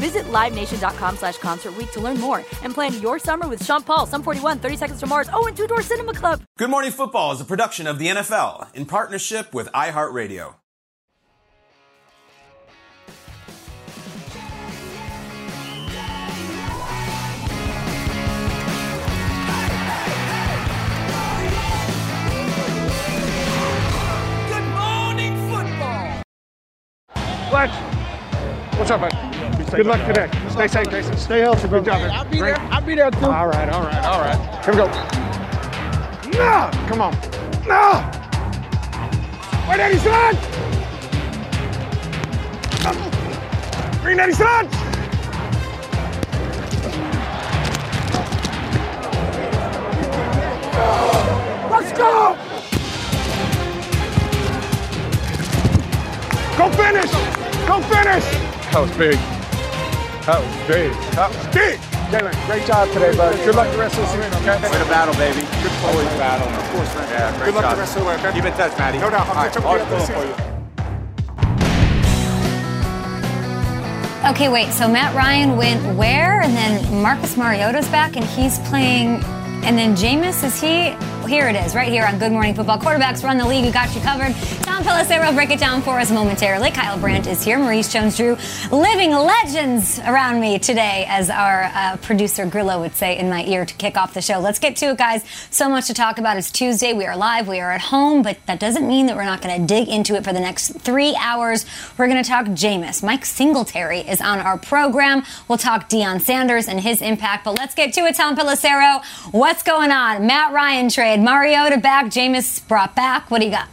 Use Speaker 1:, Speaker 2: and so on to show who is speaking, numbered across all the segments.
Speaker 1: Visit LiveNation.com slash Concert Week to learn more and plan your summer with Sean Paul, Sum 41, 30 Seconds to Mars, oh, and Two Door Cinema Club.
Speaker 2: Good Morning Football is a production of the NFL in partnership with iHeartRadio.
Speaker 3: Good morning, football.
Speaker 4: Fletch, what's up, bud? Good luck today. Stay safe, Jason. Stay healthy, Good job, man.
Speaker 3: I'll be there. I'll be there too.
Speaker 4: All right, all right, all right. Here we go. No! Come on. No! Wait, Eddie, son! Green Eddie, son! Let's go! Go finish! Go finish! That was big. That was big. That was big. Jalen, great job today, bud. Good luck the rest of the season, okay?
Speaker 5: Way to battle, baby.
Speaker 4: Good
Speaker 5: Always
Speaker 4: play.
Speaker 5: battle.
Speaker 4: Of course, man.
Speaker 5: Yeah, great
Speaker 4: Good luck
Speaker 5: job.
Speaker 4: the rest of the way, okay?
Speaker 5: Keep in touch, Matty.
Speaker 4: No doubt. I'll
Speaker 5: All right,
Speaker 4: catch up
Speaker 5: all
Speaker 4: with you
Speaker 5: right,
Speaker 4: the
Speaker 5: pulling for you.
Speaker 6: Okay, wait. So Matt Ryan went where? And then Marcus Mariota's back and he's playing. And then Jameis, is he? Here it is, right here on Good Morning Football. Quarterbacks run the league. We got you covered. Tom Pelissero will break it down for us momentarily. Kyle Brandt is here. Maurice Jones-Drew, living legends around me today, as our uh, producer Grillo would say in my ear to kick off the show. Let's get to it, guys. So much to talk about. It's Tuesday. We are live. We are at home, but that doesn't mean that we're not going to dig into it for the next three hours. We're going to talk Jameis. Mike Singletary is on our program. We'll talk Deion Sanders and his impact. But let's get to it, Tom Pelissero. What's going on? Matt Ryan trade. Mariota back. Jameis brought back. What do you got?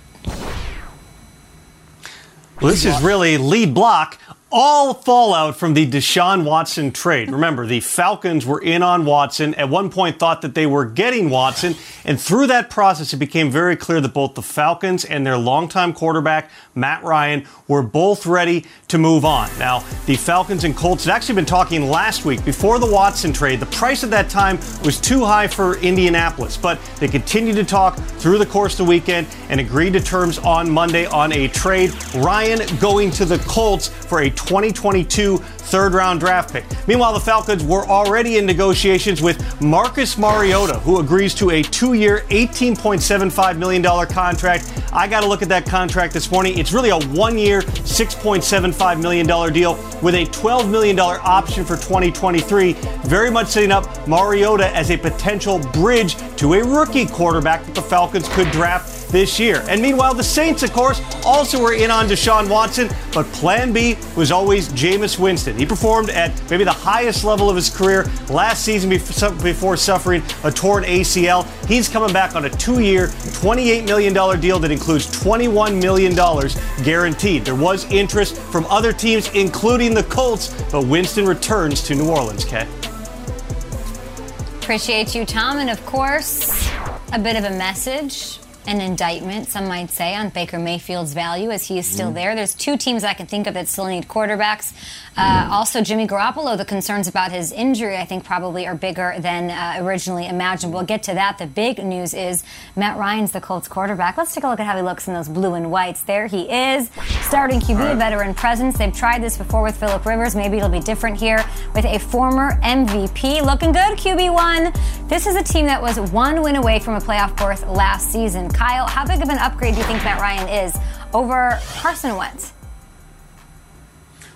Speaker 7: Well, this is really lead block. All fallout from the Deshaun Watson trade. Remember, the Falcons were in on Watson. At one point, thought that they were getting Watson. And through that process, it became very clear that both the Falcons and their longtime quarterback, Matt Ryan, were both ready to move on. Now, the Falcons and Colts had actually been talking last week before the Watson trade. The price at that time was too high for Indianapolis, but they continued to talk through the course of the weekend and agreed to terms on Monday on a trade. Ryan going to the Colts for a 2022 third round draft pick. Meanwhile, the Falcons were already in negotiations with Marcus Mariota, who agrees to a two year, $18.75 million contract. I got to look at that contract this morning. It's really a one year, $6.75 million deal with a $12 million option for 2023. Very much setting up Mariota as a potential bridge to a rookie quarterback that the Falcons could draft this year. And meanwhile, the Saints, of course, also were in on Deshaun Watson, but plan B was always Jameis Winston. He performed at maybe the highest level of his career last season before suffering a torn ACL. He's coming back on a two year, $28 million deal that includes $21 million guaranteed. There was interest from other teams, including the Colts, but Winston returns to New Orleans, Kay.
Speaker 6: Appreciate you, Tom. And of course, a bit of a message an indictment, some might say, on Baker Mayfield's value as he is still mm. there. There's two teams I can think of that still need quarterbacks. Uh, also, Jimmy Garoppolo, the concerns about his injury, I think, probably are bigger than uh, originally imagined. We'll get to that. The big news is Matt Ryan's the Colts quarterback. Let's take a look at how he looks in those blue and whites. There he is, starting QB, right. veteran presence. They've tried this before with Philip Rivers. Maybe it'll be different here with a former MVP. Looking good, QB1. This is a team that was one win away from a playoff berth last season. Kyle, how big of an upgrade do you think Matt Ryan is over Carson Wentz?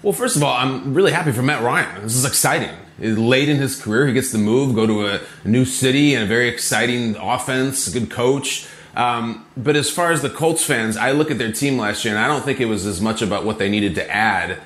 Speaker 5: Well, first of all, I'm really happy for Matt Ryan. This is exciting. Late in his career, he gets the move, go to a new city and a very exciting offense, good coach. Um, but as far as the Colts fans, I look at their team last year and I don't think it was as much about what they needed to add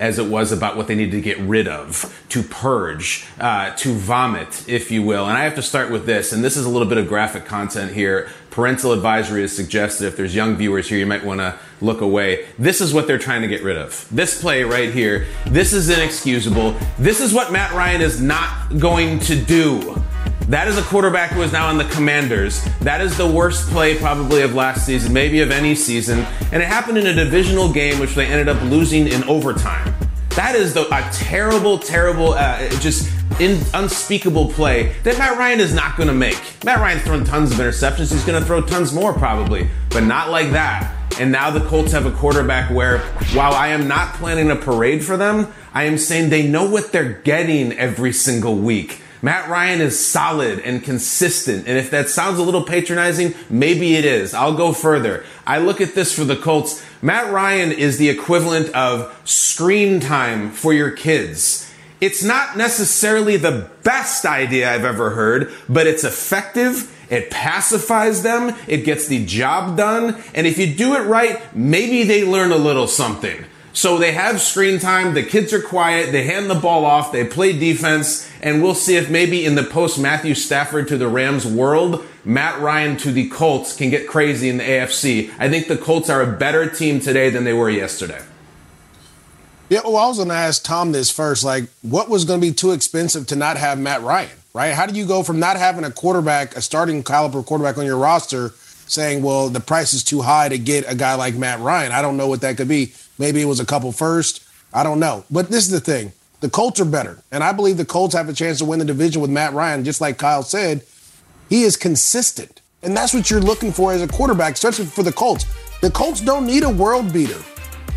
Speaker 5: as it was about what they needed to get rid of, to purge, uh, to vomit, if you will. And I have to start with this, and this is a little bit of graphic content here. Parental advisory is suggested. If there's young viewers here, you might want to look away. This is what they're trying to get rid of. This play right here. This is inexcusable. This is what Matt Ryan is not going to do. That is a quarterback who is now on the Commanders. That is the worst play probably of last season, maybe of any season. And it happened in a divisional game, which they ended up losing in overtime. That is the, a terrible, terrible, uh, just in, unspeakable play that Matt Ryan is not going to make. Matt Ryan's thrown tons of interceptions. He's going to throw tons more probably, but not like that. And now the Colts have a quarterback where, while I am not planning a parade for them, I am saying they know what they're getting every single week. Matt Ryan is solid and consistent. And if that sounds a little patronizing, maybe it is. I'll go further. I look at this for the Colts. Matt Ryan is the equivalent of screen time for your kids. It's not necessarily the best idea I've ever heard, but it's effective. It pacifies them. It gets the job done. And if you do it right, maybe they learn a little something. So they have screen time. The kids are quiet. They hand the ball off. They play defense. And we'll see if maybe in the post Matthew Stafford to the Rams world, Matt Ryan to the Colts can get crazy in the AFC. I think the Colts are a better team today than they were yesterday.
Speaker 8: Yeah, well, I was going to ask Tom this first. Like, what was going to be too expensive to not have Matt Ryan, right? How do you go from not having a quarterback, a starting caliber quarterback on your roster, saying, well, the price is too high to get a guy like Matt Ryan? I don't know what that could be. Maybe it was a couple first. I don't know. But this is the thing the Colts are better. And I believe the Colts have a chance to win the division with Matt Ryan, just like Kyle said. He is consistent. And that's what you're looking for as a quarterback, especially for the Colts. The Colts don't need a world beater.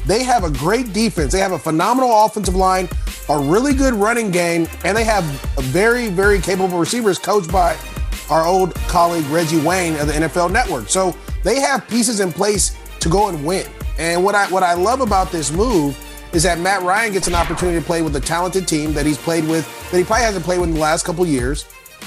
Speaker 8: They have a great defense. They have a phenomenal offensive line, a really good running game, and they have very, very capable receivers coached by our old colleague Reggie Wayne of the NFL Network. So they have pieces in place to go and win. And what I what I love about this move is that Matt Ryan gets an opportunity to play with a talented team that he's played with that he probably hasn't played with in the last couple years.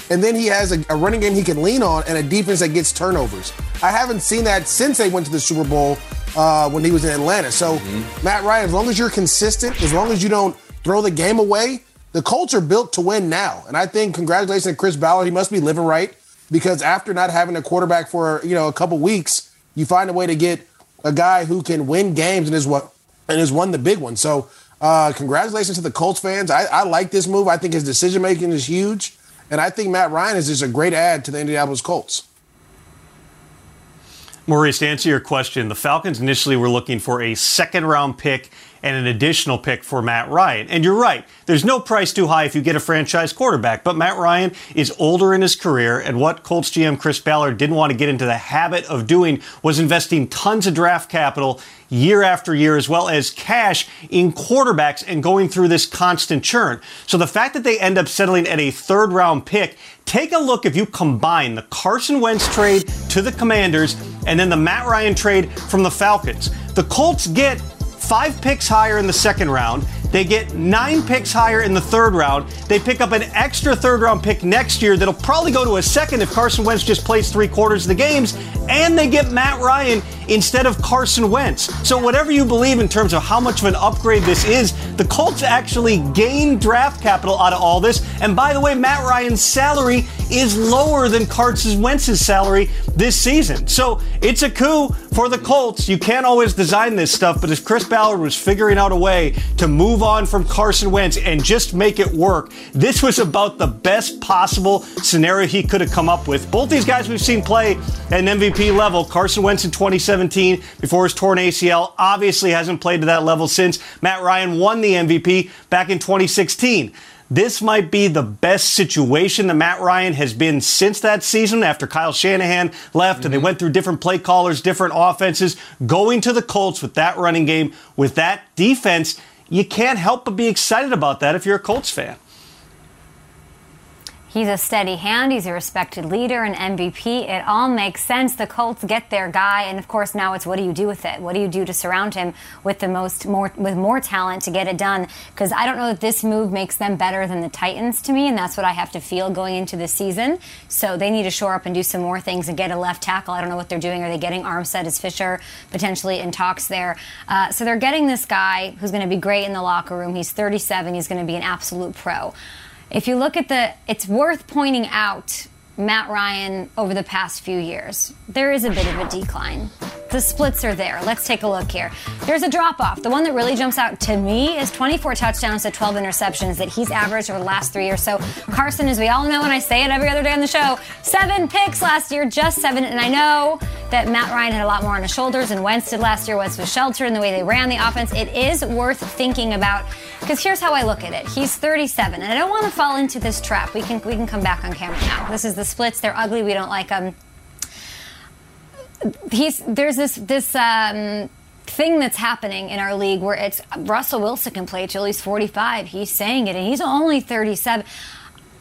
Speaker 8: And then he has a, a, running game he can lean on and a defense that gets turnovers. I haven't seen that since they went to the Super Bowl uh, when he was in Atlanta. So, mm-hmm. Matt Ryan, as long as you're consistent, as long as you don't throw the game away, the Colts are built to win now. And I think congratulations to Chris Ballard. He must be living right because after not having a quarterback for you know a couple weeks, you find a way to get a guy who can win games and is what and has won the big one. So uh, congratulations to the Colts fans. I, I like this move. I think his decision making is huge, and I think Matt Ryan is just a great add to the Indianapolis Colts.
Speaker 7: Maurice, to answer your question, the Falcons initially were looking for a second round pick and an additional pick for Matt Ryan. And you're right, there's no price too high if you get a franchise quarterback. But Matt Ryan is older in his career, and what Colts GM Chris Ballard didn't want to get into the habit of doing was investing tons of draft capital year after year, as well as cash in quarterbacks and going through this constant churn. So the fact that they end up settling at a third round pick, take a look if you combine the Carson Wentz trade to the Commanders and then the Matt Ryan trade from the Falcons. The Colts get five picks higher in the second round. They get nine picks higher in the third round. They pick up an extra third round pick next year that'll probably go to a second if Carson Wentz just plays three quarters of the games. And they get Matt Ryan instead of Carson Wentz. So, whatever you believe in terms of how much of an upgrade this is, the Colts actually gain draft capital out of all this. And by the way, Matt Ryan's salary is lower than Carson Wentz's salary this season. So it's a coup for the Colts. You can't always design this stuff, but as Chris Ballard was figuring out a way to move on from Carson Wentz and just make it work, this was about the best possible scenario he could have come up with. Both these guys we've seen play at an MVP level. Carson Wentz in 2017 before his torn ACL obviously hasn't played to that level since. Matt Ryan won the MVP back in 2016. This might be the best situation that Matt Ryan has been since that season after Kyle Shanahan left mm-hmm. and they went through different play callers, different offenses. Going to the Colts with that running game, with that defense, you can't help but be excited about that if you're a Colts fan.
Speaker 6: He's a steady hand. He's a respected leader, an MVP. It all makes sense. The Colts get their guy, and of course now it's what do you do with it? What do you do to surround him with the most more with more talent to get it done? Because I don't know that this move makes them better than the Titans to me, and that's what I have to feel going into the season. So they need to shore up and do some more things and get a left tackle. I don't know what they're doing. Are they getting Armstead as Fisher potentially in talks there? Uh, so they're getting this guy who's going to be great in the locker room. He's 37. He's going to be an absolute pro. If you look at the, it's worth pointing out Matt Ryan over the past few years. There is a bit of a decline. The splits are there. Let's take a look here. There's a drop off. The one that really jumps out to me is 24 touchdowns to 12 interceptions that he's averaged over the last three years. So Carson, as we all know, and I say it every other day on the show, seven picks last year, just seven. And I know that Matt Ryan had a lot more on his shoulders and Wentz did last year. Wentz was sheltered in the way they ran the offense. It is worth thinking about because here's how I look at it. He's 37, and I don't want to fall into this trap. We can we can come back on camera now. This is the splits. They're ugly. We don't like them he's there's this this um, thing that's happening in our league where it's Russell Wilson can play till he's 45. He's saying it, and he's only 37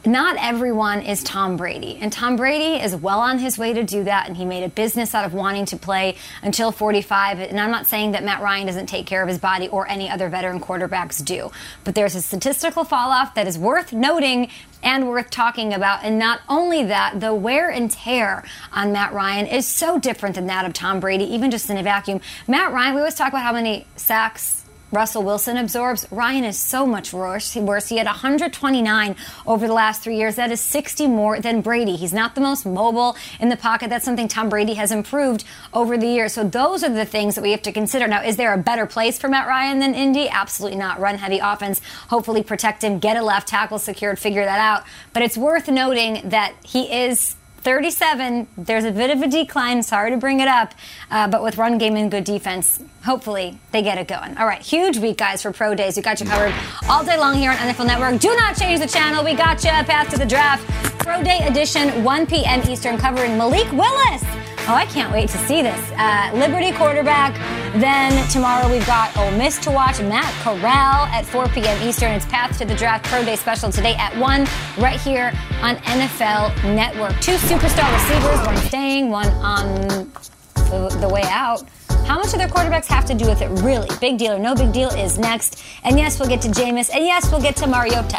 Speaker 6: not everyone is Tom Brady. And Tom Brady is well on his way to do that. And he made a business out of wanting to play until 45. And I'm not saying that Matt Ryan doesn't take care of his body or any other veteran quarterbacks do. But there's a statistical fall off that is worth noting and worth talking about. And not only that, the wear and tear on Matt Ryan is so different than that of Tom Brady, even just in a vacuum. Matt Ryan, we always talk about how many sacks Russell Wilson absorbs. Ryan is so much worse. Worse. He had 129 over the last three years. That is 60 more than Brady. He's not the most mobile in the pocket. That's something Tom Brady has improved over the years. So those are the things that we have to consider. Now, is there a better place for Matt Ryan than Indy? Absolutely not. Run heavy offense. Hopefully protect him. Get a left tackle secured. Figure that out. But it's worth noting that he is 37. There's a bit of a decline. Sorry to bring it up, uh, but with run game and good defense, hopefully they get it going. All right, huge week, guys, for pro days. We got you covered all day long here on NFL Network. Do not change the channel. We got you. Path to the draft. Pro Day edition, 1 p.m. Eastern, covering Malik Willis. Oh, I can't wait to see this. Uh, Liberty quarterback. Then tomorrow we've got Ole Miss to watch. Matt Corral at 4 p.m. Eastern. It's Path to the Draft Pro Day special today at 1 right here on NFL Network. Two superstar receivers, one staying, one on the, the way out. How much do their quarterbacks have to do with it, really? Big deal or no big deal is next. And yes, we'll get to Jameis. And yes, we'll get to Mariota.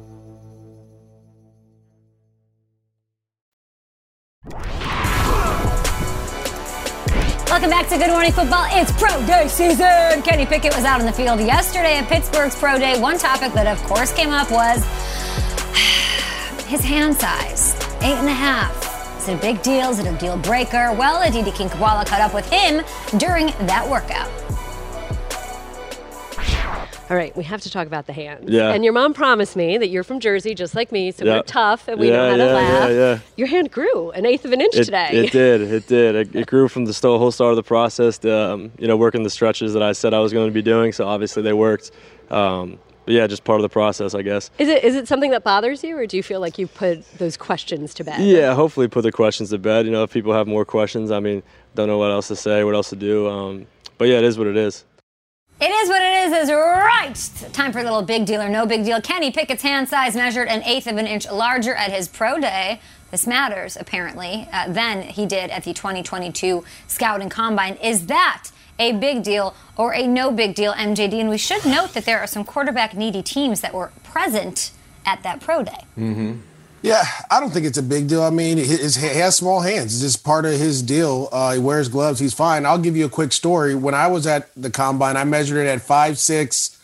Speaker 6: Welcome back to Good Morning Football. It's Pro Day season. Kenny Pickett was out on the field yesterday at Pittsburgh's Pro Day. One topic that, of course, came up was his hand size eight and a half. Is it a big deal? Is it a deal breaker? Well, Aditi Kinkhabwala caught up with him during that workout.
Speaker 9: All right, we have to talk about the hands.
Speaker 10: Yeah.
Speaker 9: And your mom promised me that you're from Jersey, just like me, so
Speaker 10: Yeah.
Speaker 9: we're tough and we
Speaker 10: Yeah,
Speaker 9: know how to
Speaker 10: yeah,
Speaker 9: laugh.
Speaker 10: yeah, yeah.
Speaker 9: Your hand grew an eighth of an inch
Speaker 10: It,
Speaker 9: today.
Speaker 10: it did. It did. It, it grew from the whole start of the process. Um, you know, working the stretches that I said I was going to be doing. So obviously they worked. Um, but yeah, just part of the process, I guess.
Speaker 9: Is it is it something that bothers you, or do you feel like you put those questions to bed?
Speaker 10: Yeah, hopefully put the questions to bed. You know, if people have more questions, I mean, don't know what else to say, what else to do. Um, but yeah, it is what it is.
Speaker 6: It is what it is, is right. Time for a little big deal or no big deal. Kenny Pickett's hand size measured an eighth of an inch larger at his pro day. This matters, apparently, uh, than he did at the 2022 Scouting Combine. Is that a big deal or a no big deal, MJD? And we should note that there are some quarterback needy teams that were present at that pro day.
Speaker 8: Mm-hmm. Yeah, I don't think it's a big deal. I mean, his, he has small hands. It's just part of his deal. Uh, he wears gloves. He's fine. I'll give you a quick story. When I was at the combine, I measured it at five six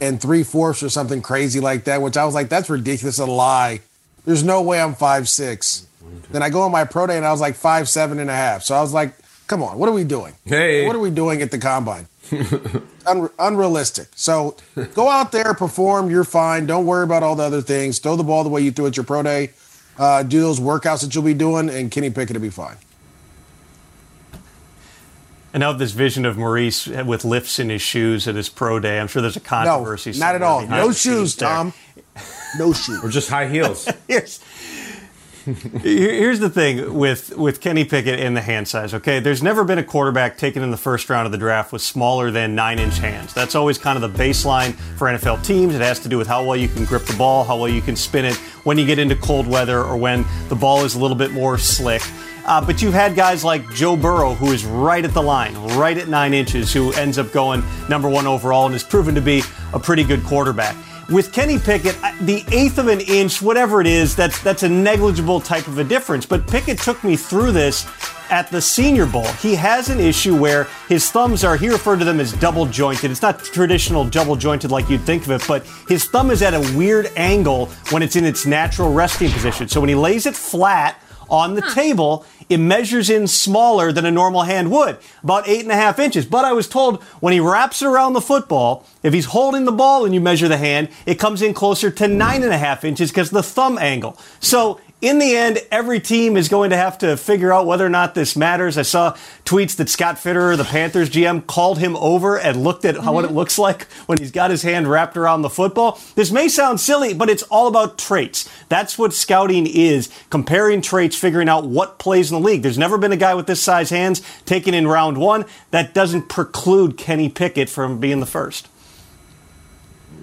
Speaker 8: and three fourths or something crazy like that, which I was like, that's ridiculous. A lie. There's no way I'm five six. Then I go on my pro day and I was like five seven and a half. So I was like, come on, what are we doing?
Speaker 5: Hey,
Speaker 8: what are we doing at the combine? Un- unrealistic. So go out there, perform. You're fine. Don't worry about all the other things. Throw the ball the way you threw at your pro day. Uh, do those workouts that you'll be doing, and Kenny Pickett will be fine.
Speaker 7: And now this vision of Maurice with lifts in his shoes at his pro day, I'm sure there's a controversy.
Speaker 8: No, not at all. No
Speaker 7: the scenes
Speaker 8: shoes,
Speaker 7: there.
Speaker 8: Tom. No shoes.
Speaker 5: Or just high heels.
Speaker 7: Here's, here- here's the thing with with Kenny Pickett and the hand size. Okay, there's never been a quarterback taken in the first round of the draft with smaller than nine inch hands. That's always kind of the baseline for NFL teams. It has to do with how well you can grip the ball, how well you can spin it when you get into cold weather or when the ball is a little bit more slick. Uh, but you've had guys like Joe Burrow, who is right at the line, right at nine inches, who ends up going number one overall and has proven to be a pretty good quarterback. With Kenny Pickett, the eighth of an inch, whatever it is, that's that's a negligible type of a difference. But Pickett took me through this at the Senior Bowl. He has an issue where his thumbs are, he referred to them as double jointed. It's not traditional double jointed like you'd think of it, but his thumb is at a weird angle when it's in its natural resting position. So when he lays it flat, on the table, it measures in smaller than a normal hand would, about eight and a half inches. But I was told when he wraps it around the football, if he's holding the ball and you measure the hand, it comes in closer to nine and a half inches because of the thumb angle. So in the end, every team is going to have to figure out whether or not this matters. I saw tweets that Scott Fitterer, the Panthers GM, called him over and looked at how, what it mm-hmm. looks like when he's got his hand wrapped around the football. This may sound silly, but it's all about traits. That's what scouting is comparing traits, figuring out what plays in the league. There's never been a guy with this size hands taken in round one. That doesn't preclude Kenny Pickett from being the first.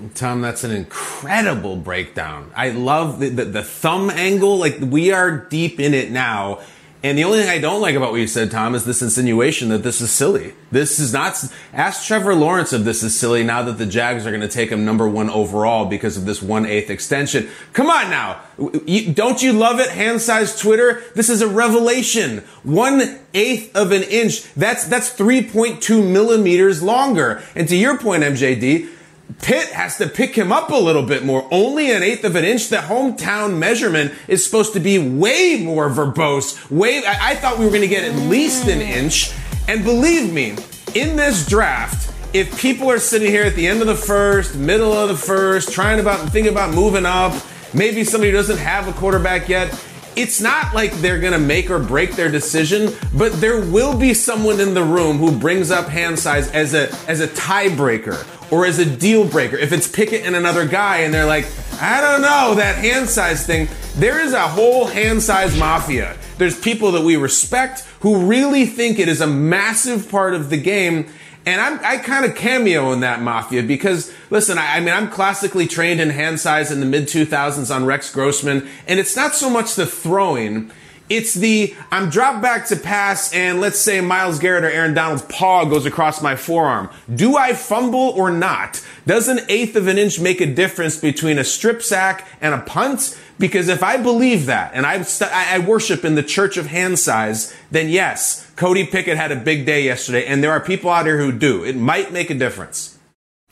Speaker 5: Tom, that's an incredible breakdown. I love the, the, the thumb angle. Like, we are deep in it now. And the only thing I don't like about what you said, Tom, is this insinuation that this is silly. This is not. Ask Trevor Lawrence if this is silly now that the Jags are going to take him number one overall because of this one eighth extension. Come on now. You, don't you love it? Hand size Twitter. This is a revelation. One eighth of an inch. That's, that's 3.2 millimeters longer. And to your point, MJD, Pitt has to pick him up a little bit more. Only an eighth of an inch. The hometown measurement is supposed to be way more verbose. Way, I, I thought we were going to get at least an inch. And believe me, in this draft, if people are sitting here at the end of the first, middle of the first, trying about thinking about moving up, maybe somebody doesn't have a quarterback yet. It's not like they're going to make or break their decision, but there will be someone in the room who brings up hand size as a as a tiebreaker or as a deal breaker. If it's Pickett and another guy and they're like, "I don't know, that hand size thing." There is a whole hand size mafia. There's people that we respect who really think it is a massive part of the game and I'm, I kind of cameo in that mafia because, listen, I, I, mean, I'm classically trained in hand size in the mid 2000s on Rex Grossman, and it's not so much the throwing. It's the, I'm dropped back to pass, and let's say Myles Garrett or Aaron Donald's paw goes across my forearm. Do I fumble or not? Does an eighth of an inch make a difference between a strip sack and a punt? Because if I believe that, and I, I worship in the church of hand size, then yes, Cody Pickett had a big day yesterday, and there are people out here who do. It might make a difference.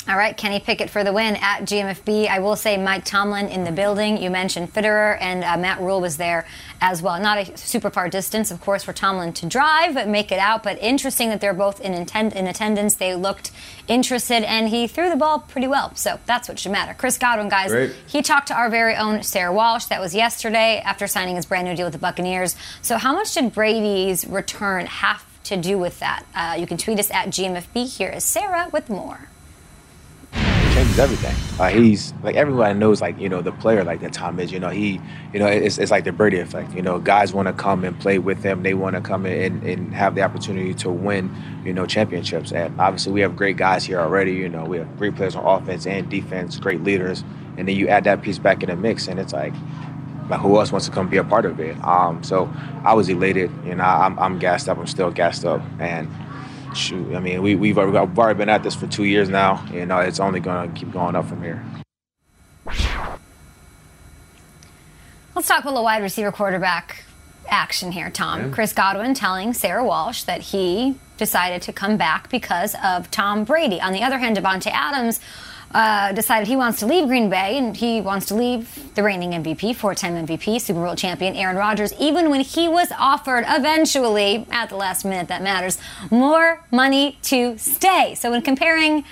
Speaker 6: All right, Kenny Pickett for the win at GMFB. I will say Mike Tomlin in the building. You mentioned Fitterer, and uh, Matt Rhule was there as well. Not a super far distance, of course, for Tomlin to drive, but make it out, but interesting that they're both in, inten- in attendance. They looked interested, and he threw the ball pretty well. So that's what should matter. Chris Godwin, guys, Great. he talked to our very own Sarah Walsh. That was yesterday after signing his brand new deal with the Buccaneers. So, how much did Brady's return have to do with that? Uh, you can tweet us at GMFB. Here is Sarah with more
Speaker 11: changes everything. Uh, he's like everybody knows, like you know, the player like that Tom is. You know, he, you know, it's, it's like the Brady effect. You know, guys want to come and play with him. They want to come in and, and have the opportunity to win, you know, championships. And obviously, we have great guys here already. You know, we have great players on offense and defense, great leaders. And then you add that piece back in the mix, and it's like, like who else wants to come be a part of it? Um, so I was elated. You know, I'm, I'm gassed up. I'm still gassed up, and shoot, I mean, we, we've already been at this for two years now, and uh, it's only going to keep going up from here.
Speaker 6: Let's talk about the wide receiver quarterback action here, Tom. Yeah. Chris Godwin telling Sarah Walsh that he decided to come back because of Tom Brady. On the other hand, Davante Adams uh, decided he wants to leave Green Bay and he wants to leave the reigning MVP, four-time MVP, Super Bowl champion Aaron Rodgers, even when he was offered eventually, at the last minute that matters, more money to stay. So when comparing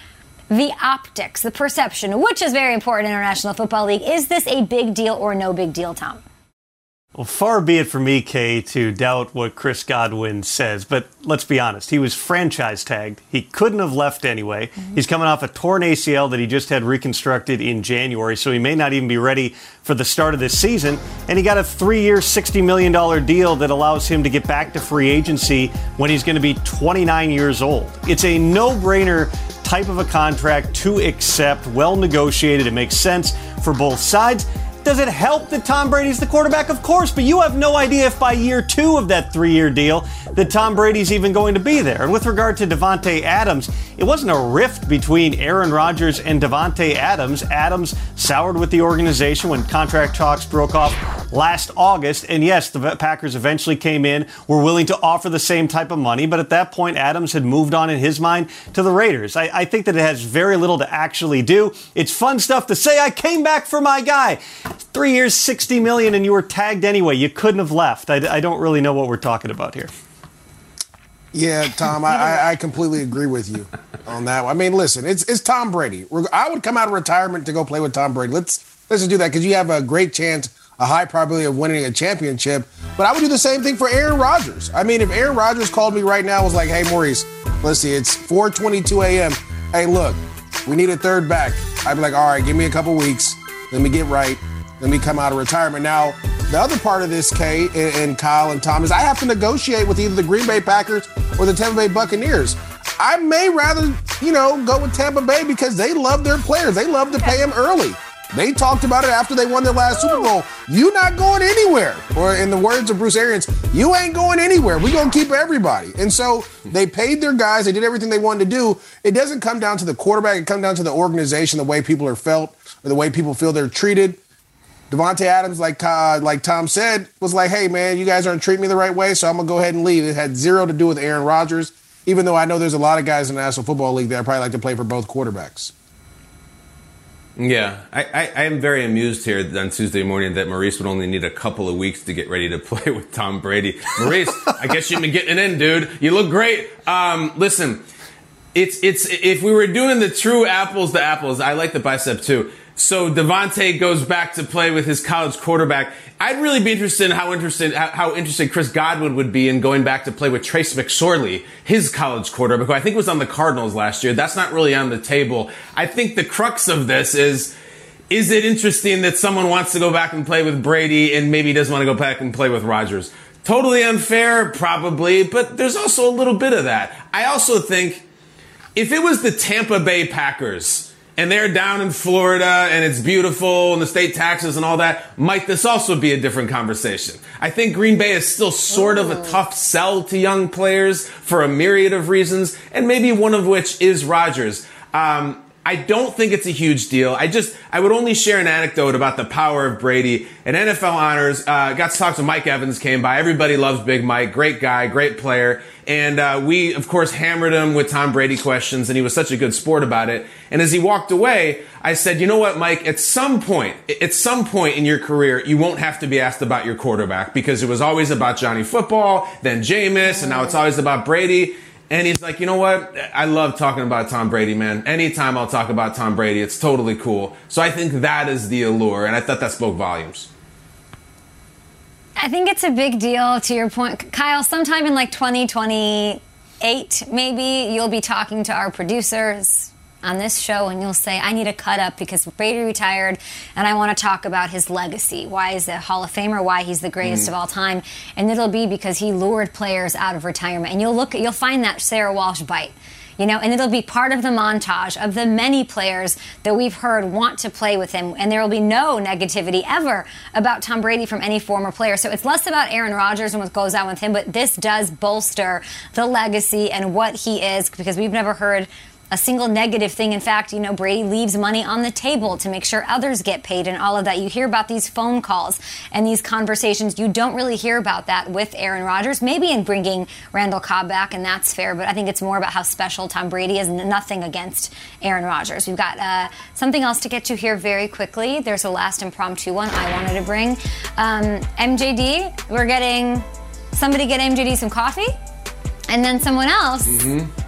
Speaker 6: the optics, the perception, which is very important in International Football League, is this a big deal or no big deal, Tom?
Speaker 7: Well, far be it from me, Kay, to doubt what Chris Godwin says, but let's be honest. He was franchise tagged. He couldn't have left anyway. Mm-hmm. He's coming off a torn ACL that he just had reconstructed in January, so he may not even be ready for the start of this season. And he got a three year, $60 million deal that allows him to get back to free agency when he's going to be 29 years old. It's a no brainer type of a contract to accept, well negotiated. It makes sense for both sides. Does it help that Tom Brady's the quarterback? Of course, but you have no idea if by year two of that three year deal that Tom Brady's even going to be there. And with regard to Davante Adams, it wasn't a rift between Aaron Rodgers and Davante Adams. Adams soured with the organization when contract talks broke off last August. And yes, the Packers eventually came in, were willing to offer the same type of money, but at that point, Adams had moved on in his mind to the Raiders. I, I think that it has very little to actually do. It's fun stuff to say, I came back for my guy. Three years, 60 million, and you were tagged anyway. You couldn't have left. I, I don't really know what we're talking about here.
Speaker 8: Yeah, Tom, I, I completely agree with you on that. I mean, listen, it's it's Tom Brady. I would come out of retirement to go play with Tom Brady. Let's let's just do that because you have a great chance, a high probability of winning a championship. But I would do the same thing for Aaron Rodgers. I mean, if Aaron Rodgers called me right now, was like, "Hey, Maurice, let's see, it's 4:22 a.m. Hey, look, we need a third back." I'd be like, "All right, give me a couple weeks. Let me get right." Let me come out of retirement. Now, the other part of this, Kay and, and Kyle and Tom, is I have to negotiate with either the Green Bay Packers or the Tampa Bay Buccaneers. I may rather, you know, go with Tampa Bay because they love their players. They love to pay them early. They talked about it after they won their last Super Bowl. You not going anywhere. Or in the words of Bruce Arians, you ain't going anywhere. We gonna keep everybody. And so they paid their guys. They did everything they wanted to do. It doesn't come down to the quarterback. It comes down to the organization, the way people are felt, or the way people feel they're treated. Davante Adams, like uh, like Tom said, was like, "Hey man, you guys aren't treating me the right way, so I'm gonna go ahead and leave." It had zero to do with Aaron Rodgers, even though I know there's a lot of guys in the National Football League that I probably like to play for both quarterbacks.
Speaker 5: Yeah, I, I, I, am very amused here on Tuesday morning that Maurice would only need a couple of weeks to get ready to play with Tom Brady. Maurice, I guess you've been getting in, dude. You look great. Um, listen, it's it's if we were doing the true apples to apples, I like the bicep too. So Davante goes back to play with his college quarterback. I'd really be interested in how interested how, interested Chris Godwin would be in going back to play with Trace McSorley, his college quarterback, who I think was on the Cardinals last year. That's not really on the table. I think the crux of this is is it interesting that someone wants to go back and play with Brady and maybe doesn't want to go back and play with Rodgers? Totally unfair, probably, but there's also a little bit of that. I also think if it was the Tampa Bay Packers and they're down in Florida and it's beautiful and the state taxes and all that, might this also be a different conversation? I think Green Bay is still sort of a tough sell to young players for a myriad of reasons, and maybe one of which is Rodgers. Um, I don't think it's a huge deal. I just, I would only share an anecdote about the power of Brady. At NFL Honors, uh, got to talk to Mike Evans, came by. Everybody loves Big Mike. Great guy, great player. And uh, we, of course, hammered him with Tom Brady questions, and he was such a good sport about it. And as he walked away, I said, you know what, Mike, at some point, at some point in your career, you won't have to be asked about your quarterback because it was always about Johnny Football, then Jameis, and now it's always about Brady. And he's like, you know what? I love talking about Tom Brady, man. Anytime I'll talk about Tom Brady, it's totally cool. So I think that is the allure, and I thought that spoke volumes.
Speaker 6: I think it's a big deal to your point. Kyle, sometime in like 2028, maybe you'll be talking to our producers on this show and you'll say, I need a cut up because Brady retired and I want to talk about his legacy. Why he's a Hall of Famer, why he's the greatest
Speaker 12: Mm.
Speaker 6: of all time. And it'll be because he lured players out of retirement. And you'll look, you'll find that Sarah Walsh bite. You know, and it'll be part of the montage of the many players that we've heard want to play with him. And there will be no negativity ever about Tom Brady from any former player. So it's less about Aaron Rodgers and what goes on with him, but this does bolster the legacy and what he is because we've never heard a single negative thing. In fact, you know, Brady leaves money on the table to make sure others get paid and all of that. You hear about these phone calls and these conversations. You don't really hear about that with Aaron Rodgers. Maybe in bringing Randall Cobb back, and that's fair, but I think it's more about how special Tom Brady is and nothing against Aaron Rodgers. We've got uh, something else to get to here very quickly. There's a last impromptu one I wanted to bring. Um, MJD, we're getting somebody get MJD some coffee, and then someone else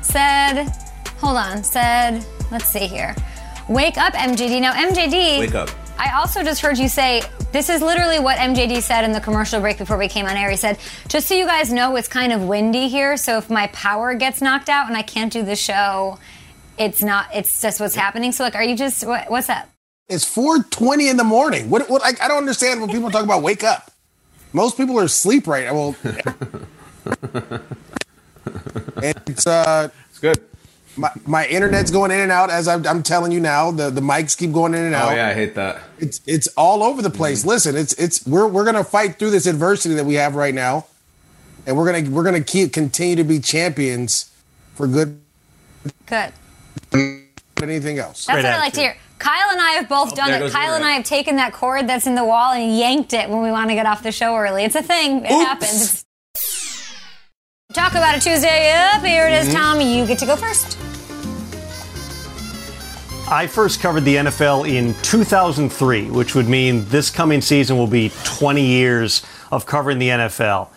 Speaker 6: said, hold on, said, let's see here. Wake up, MJD. Now, MJD.
Speaker 5: Wake up.
Speaker 6: I also just heard you say, this is literally what MJD said in the commercial break before we came on air. He said, just so you guys know, it's kind of windy here, so if my power gets knocked out and I can't do the show, it's not, it's just what's happening. So, like, are you just, what, what's that?
Speaker 8: It's 4:20 in the morning. What? What? Like, I don't understand when people talk about wake up. Most people are asleep right now. Well, it's uh,
Speaker 5: it's good.
Speaker 8: My, my internet's going in and out as I'm, I'm telling you now. The the mics keep going in and out.
Speaker 5: Oh yeah, I hate that.
Speaker 8: It's it's all over the place. Listen, it's it's we're we're gonna fight through this adversity that we have right now, and we're gonna we're gonna keep continue to be champions for good.
Speaker 6: Good.
Speaker 8: Anything else?
Speaker 6: That's what I like to hear. Kyle and I have both done it. Kyle and I have taken that cord that's in the wall and yanked it when we want to get off the show early. It's a thing. It happens. Talk about it Tuesday. Up here it is,
Speaker 7: Mhm.
Speaker 6: Tom. You get to go first.
Speaker 7: I first covered the NFL in 2003, which would mean this coming season will be 20 years of covering the NFL.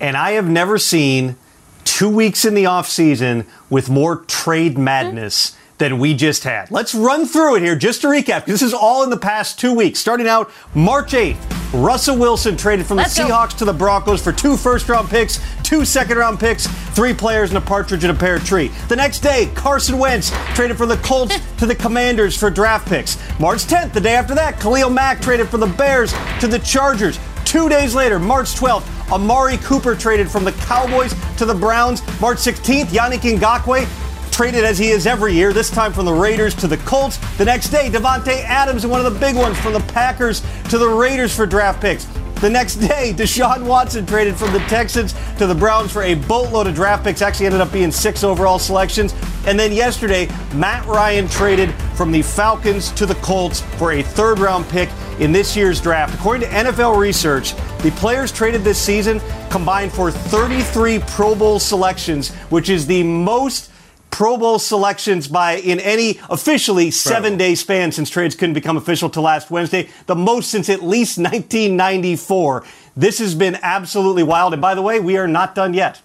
Speaker 7: And I have never seen two weeks in the offseason with more trade madness than we just had. Let's run through it here just to recap. This is all in the past two weeks. Starting out March 8th, Russell Wilson traded from
Speaker 6: Let's
Speaker 7: the
Speaker 6: go.
Speaker 7: Seahawks to the Broncos for two first round picks, two second round picks, three players, and a partridge in a pear tree. The next day, Carson Wentz traded from the Colts to the Commanders for draft picks. March 10th, the day after that, Khalil Mack traded from the Bears to the Chargers. Two days later, March 12th, Amari Cooper traded from the Cowboys to the Browns. March 16th, Yannick Ngakoue traded as he is every year, this time from the Raiders to the Colts. The next day, Davante Adams, one of the big ones, from the Packers to the Raiders for draft picks. The next day, Deshaun Watson traded from the Texans to the Browns for a boatload of draft picks. Actually, ended up being six overall selections. And then yesterday, Matt Ryan traded from the Falcons to the Colts for a third round pick in this year's draft. According to NFL research, the players traded this season combined for 33 Pro Bowl selections, which is the most Pro Bowl selections by in any officially seven day span since trades couldn't become official till last Wednesday, the most since at least 1994. This has been absolutely wild. And by the way, we are not done yet.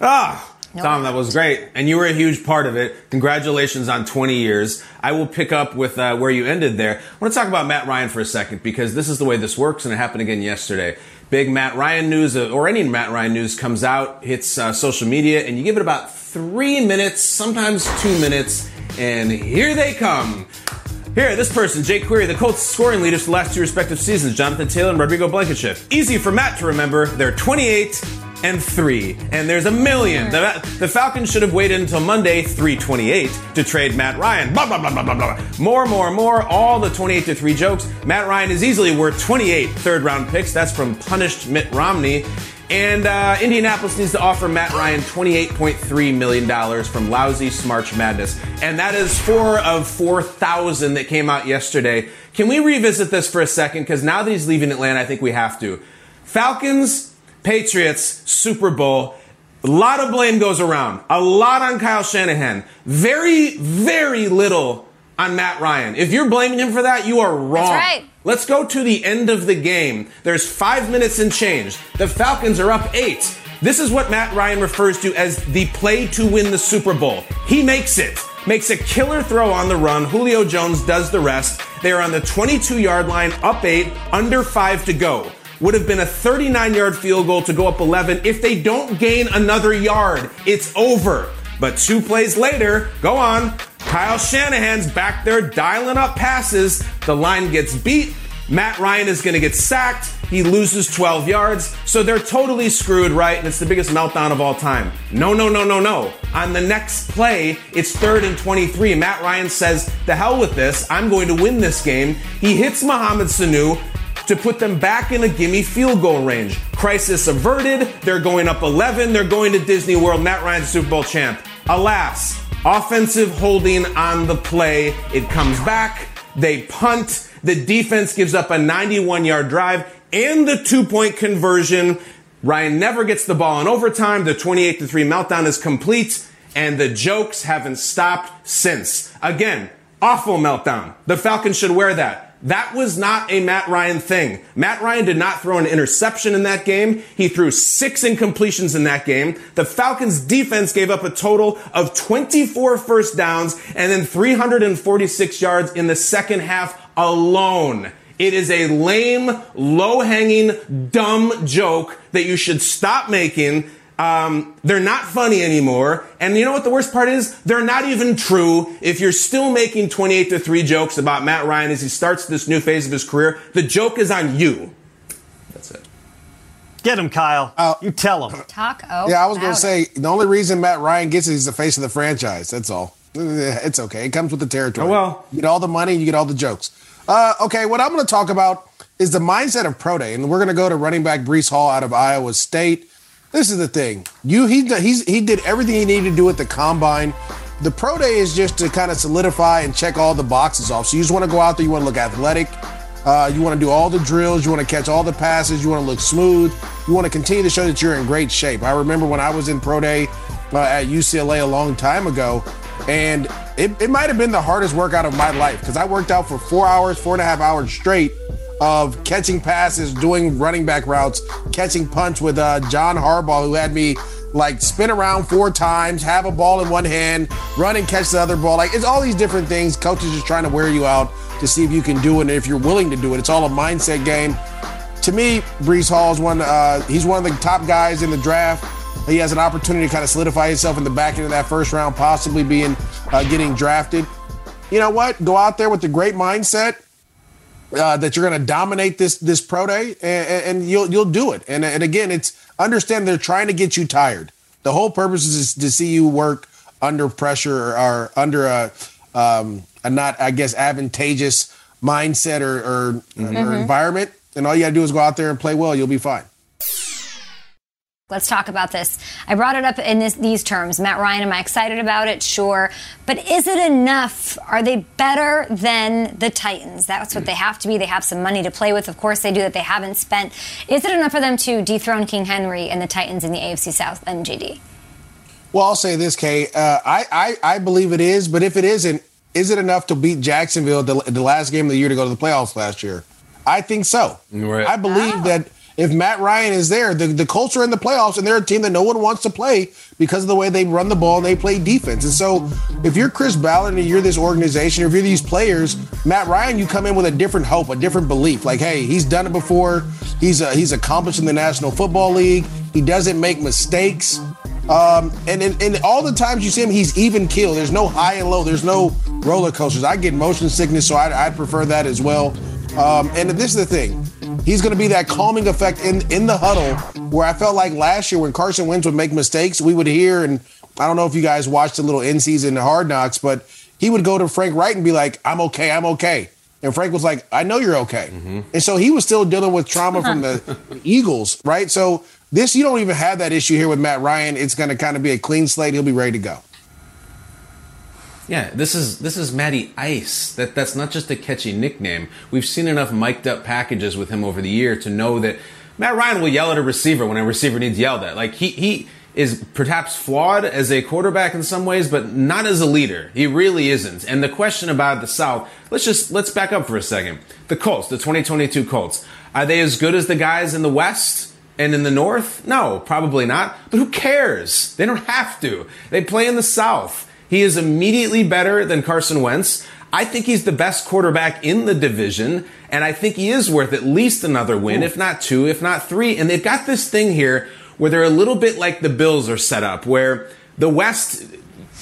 Speaker 5: Ah, Tom, that was great. And you were a huge part of it. Congratulations on 20 years. I will pick up with uh, where you ended there. I want to talk about Matt Ryan for a second because this is the way this works, and it happened again yesterday. Big Matt Ryan news, uh, or any Matt Ryan news comes out, hits uh, social media, and you give it about three minutes, sometimes two minutes, and here they come. Here, this person, Jake Query, the Colts scoring leaders for the last two respective seasons, Jonathan Taylor and Rodrigo Blankenship. Easy for Matt to remember. They're 28 and 3, and there's a million. The, the Falcons should have waited until Monday, 328, to trade Matt Ryan. Blah, blah, blah, blah, blah, blah. More, more, more. All the 28 to 3 jokes. Matt Ryan is easily worth 28 third round picks. That's from punished Mitt Romney. And uh, Indianapolis needs to offer Matt Ryan $28.3 million from lousy March Madness. And that is four of 4,000 that came out yesterday. Can we revisit this for a second? Because now that he's leaving Atlanta, I think we have to. Falcons, Patriots, Super Bowl. A lot of blame goes around. A lot on Kyle Shanahan. Very, very little on Matt Ryan. If you're blaming him for that, you are wrong.
Speaker 6: That's right.
Speaker 5: Let's go to the end of the game. There's five minutes and change. The Falcons are up eight. This is what Matt Ryan refers to as the play to win the Super Bowl. He makes it. Makes a killer throw on the run. Julio Jones does the rest. They are on the 22 yard line, up eight, under five to go. Would have been a 39 yard field goal to go up 11. If they don't gain another yard, it's over. But two plays later, go on. Kyle Shanahan's back there dialing up passes. The line gets beat. Matt Ryan is going to get sacked. He loses 12 yards. So they're totally screwed, right? And it's the biggest meltdown of all time. No, no, no, no, no. On the next play, it's third and 23. Matt Ryan says, The hell with this. I'm going to win this game. He hits Mohamed Sanu to put them back in a gimme field goal range. Crisis averted. They're going up 11. They're going to Disney World. Matt Ryan's Super Bowl champ. Alas, offensive holding on the play. It comes back. They punt. The defense gives up a 91 yard drive and the two point conversion. Ryan never gets the ball in overtime. The 28 to 3 meltdown is complete and the jokes haven't stopped since. Again, awful meltdown. The Falcons should wear that. That was not a Matt Ryan thing. Matt Ryan did not throw an interception in that game. He threw six incompletions in that game. The Falcons defense gave up a total of 24 first downs and then 346 yards in the second half alone. It is a lame, low hanging, dumb joke that you should stop making. Um, they're not funny anymore. And you know what the worst part is? They're not even true. If you're still making 28 to 3 jokes about Matt Ryan as he starts this new phase of his career, the joke is on you. That's it.
Speaker 7: Get him, Kyle. you tell him.
Speaker 6: Talk. Oh,
Speaker 8: yeah, I was going to say the only reason Matt Ryan gets it is the face of the franchise. That's all. It's okay. It comes with the territory.
Speaker 5: Oh, well.
Speaker 8: You get all the money, you get all the jokes. Uh, okay, what I'm going to talk about is the mindset of pro day, and we're going to go to running back Breece Hall out of Iowa State. This is the thing. You he he did everything he needed to do at the combine. The pro day is just to kind of solidify and check all the boxes off. So you just want to go out there. You want to look athletic. Uh, you want to do all the drills. You want to catch all the passes. You want to look smooth. You want to continue to show that you're in great shape. I remember when I was in pro day uh, at UCLA a long time ago, and it, it might have been the hardest workout of my life because I worked out for four hours, four and a half hours straight of catching passes, doing running back routes, catching punts with uh, John Harbaugh, who had me like spin around four times, have a ball in one hand, run and catch the other ball. Like it's all these different things. Coaches just trying to wear you out to see if you can do it and if you're willing to do it. It's all a mindset game. To me, Breece Hall is one. Uh, he's one of the top guys in the draft. He has an opportunity to kind of solidify himself in the back end of that first round, possibly being uh, getting drafted. You know what? Go out there with the great mindset uh, that you're going to dominate this this pro day, and, and, you'll you'll do it. And and again, it's understand they're trying to get you tired. The whole purpose is to see you work under pressure or, under a um, a not I guess advantageous mindset or or,
Speaker 6: Mm-hmm.
Speaker 8: or environment. And all you got to do is go out there and play well. You'll be fine.
Speaker 6: Let's talk about this. I brought it up in this, these terms. Matt Ryan, am I excited about it? Sure. But is it enough? Are they better than the Titans? That's what they have to be. They have some money to play with. Of course, they do that they haven't spent. Is it enough for them to dethrone King Henry and the Titans in the AFC South, MJD?
Speaker 8: Well, I'll say this, Kay. Uh, I, I I believe it is, but if it isn't, is it enough to beat Jacksonville the, the last game of the year to go to the playoffs last year? I think so.
Speaker 5: Right.
Speaker 8: I believe that if Matt Ryan is there, the, the Colts are in the playoffs and they're a team that no one wants to play because of the way they run the ball and they play defense. And so if you're Chris Ballard and you're this organization, if you're these players, Matt Ryan, you come in with a different hope, a different belief. Like, hey, he's done it before. He's uh, he's accomplished in the National Football League. He doesn't make mistakes. Um, and, and, and all the times you see him, he's even kill. There's no high and low. There's no roller coasters. I get motion sickness, so I'd, I'd prefer that as well. Um, and this is the thing. He's going to be that calming effect in, in the huddle where I felt like last year when Carson Wentz would make mistakes, we would hear, and I don't know if you guys watched the little in season hard knocks, but he would go to Frank Reich and be like, I'm okay, I'm okay. And Frank was like, I know you're okay. Mm-hmm. And so he was still dealing with trauma from the Eagles, right? So this, you don't even have that issue here with Matt Ryan. It's going to kind of be a clean slate. He'll be ready to go.
Speaker 5: Yeah, this is this is Matty Ice. That that's not just a catchy nickname. We've seen enough mic'd up packages with him over the year to know that Matt Ryan will yell at a receiver when a receiver needs yelled at. Like he he is perhaps flawed as a quarterback in some ways, but not as a leader. He really isn't. And the question about the South, let's just let's back up for a second. The Colts, the 2022 Colts, are they as good as the guys in the West? And in the North? No, probably not. But who cares? They don't have to. They play in the South. He is immediately better than Carson Wentz. I think he's the best quarterback in the division, and I think he is worth at least another win, if not two, if not three. And they've got this thing here where they're a little bit like the Bills are set up, where the West,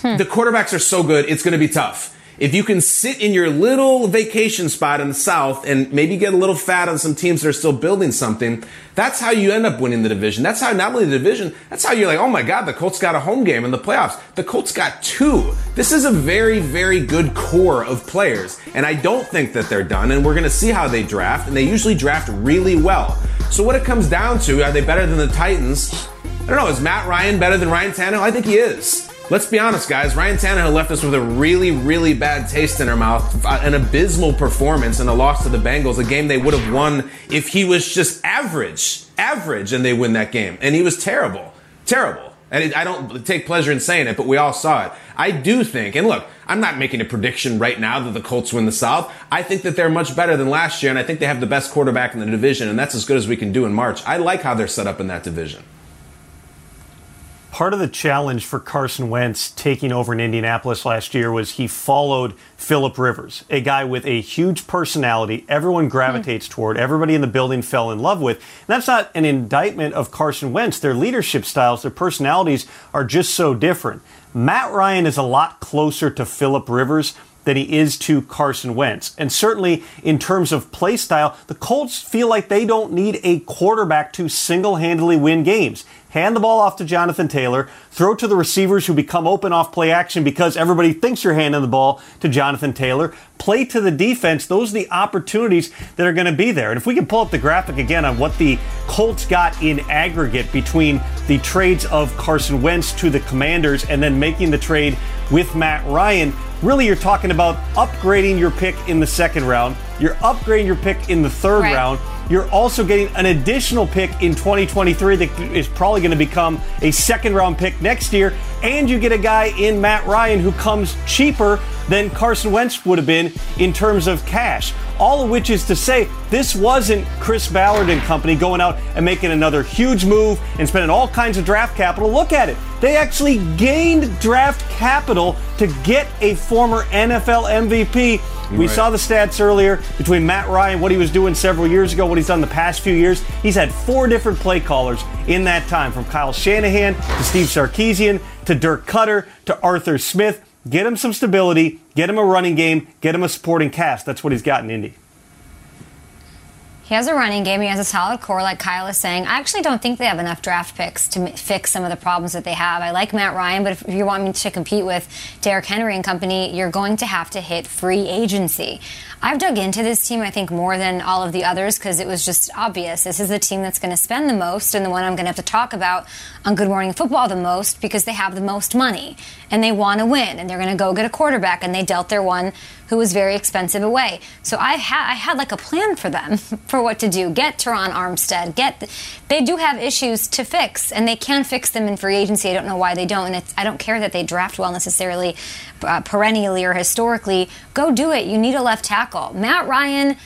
Speaker 5: hmm. the quarterbacks are so good, it's going to be tough if you can sit in your little vacation spot in the South and maybe get a little fat on some teams that are still building something, that's how you end up winning the division. That's how not only the division, that's how you're like, oh my God, the Colts got a home game in the playoffs. The Colts got two. This is a very, very good core of players. And I don't think that they're done. And we're going to see how they draft. And they usually draft really well. So what it comes down to, are they better than the Titans? I don't know. Is Matt Ryan better than Ryan Tannehill? I think he is. Let's be honest, guys. Ryan Tannehill left us with a really, really bad taste in our mouth, uh, an abysmal performance, and a loss to the Bengals, a game they would have won if he was just average, average, and they win that game. And he was terrible, terrible. And I don't take pleasure in saying it, but we all saw it. I do think, and look, I'm not making a prediction right now that the Colts win the South. I think that they're much better than last year, and I think they have the best quarterback in the division, and that's as good as we can do in March. I like how they're set up in that division
Speaker 7: part of the challenge for Carson Wentz taking over in Indianapolis last year was he followed Philip Rivers, a guy with a huge personality everyone gravitates mm-hmm. toward, everybody in the building fell in love with. And that's not an indictment of Carson Wentz. Their leadership styles, their personalities are just so different. Matt Ryan is a lot closer to Philip Rivers than he is to Carson Wentz. And certainly in terms of play style, the Colts feel like they don't need a quarterback to single handedly win games hand the ball off to Jonathan Taylor, throw to the receivers who become open off play action because everybody thinks you're handing the ball to Jonathan Taylor, play to the defense. Those are the opportunities that are going to be there. And if we can pull up the graphic again on what the Colts got in aggregate between the trades of Carson Wentz to the Commanders and then making the trade with Matt Ryan, really you're talking about upgrading your pick in the second round. You're upgrading your pick in the third right. round you're also getting an additional pick in 2023 that is probably going to become a second round pick next year. And you get a guy in Matt Ryan who comes cheaper than Carson Wentz would have been in terms of cash. All of which is to say, this wasn't Chris Ballard and company going out and making another huge move and spending all kinds of draft capital. Look at it. They actually gained draft capital to get a former NFL MVP we right. saw the stats earlier between Matt Ryan, what he was doing several years ago, what he's done the past few years. He's had four different play callers in that time, from Kyle Shanahan to Steve Sarkisian to Dirk Koetter to Arthur Smith. Get him some stability, get him a running game, get him a supporting cast. That's what he's got in Indy.
Speaker 6: He has a running game. He has a solid core, like Kyle is saying. I actually don't think they have enough draft picks to fix some of the problems that they have. I like Matt Ryan, but if you want me to compete with Derrick Henry and company, you're going to have to hit free agency. I've dug into this team, I think, more than all of the others because it was just obvious. This is the team that's going to spend the most and the one I'm going to have to talk about on Good Morning Football the most because they have the most money and they want to win and they're going to go get a quarterback and they dealt their one who was very expensive away. So I had I had like a plan for them for what to do. Get Terron Armstead. Get they do have issues to fix and they can fix them in free agency. I don't know why they don't, and I don't care that they draft well necessarily, uh, perennially or historically. Go do it. You need a left tackle. Matt Ryan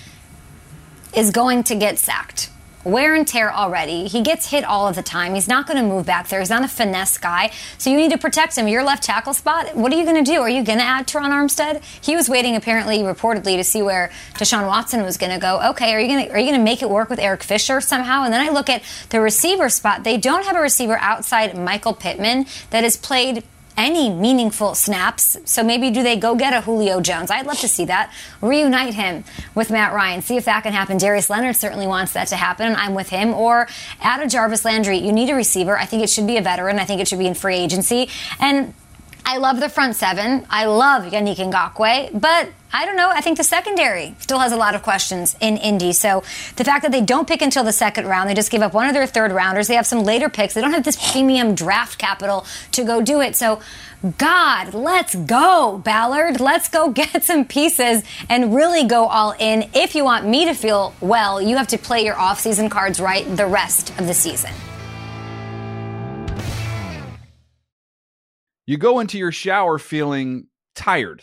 Speaker 6: is going to get sacked wear and tear already. He gets hit all of the time. He's not going to move back there. He's not a finesse guy. So you need to protect him. Your left tackle spot, what are you going to do? Are you going to add Terron Armstead? He was waiting apparently reportedly to see where Deshaun Watson was going to go. Okay, are you going to are you going to make it work with Eric Fisher somehow? And then I look at the receiver spot. They don't have a receiver outside Michael Pittman that has played any meaningful snaps. So maybe do they go get a Julio Jones? I'd love to see that. Reunite him with Matt Ryan. See if that can happen. Darius Leonard certainly wants that to happen, and I'm with him. Or add a Jarvis Landry. You need a receiver. I think it should be a veteran. I think it should be in free agency. And I love the front seven. I love Yannick Ngakoue, but I don't know. I think the secondary still has a lot of questions in Indy. So the fact that they don't pick until the second round, they just give up one of their third rounders. They have some later picks. They don't have this premium draft capital to go do it. So God, let's go, Ballard. Let's go get some pieces and really go all in. If you want me to feel well, you have to play your offseason cards right the rest of the season.
Speaker 13: You go into your shower feeling tired,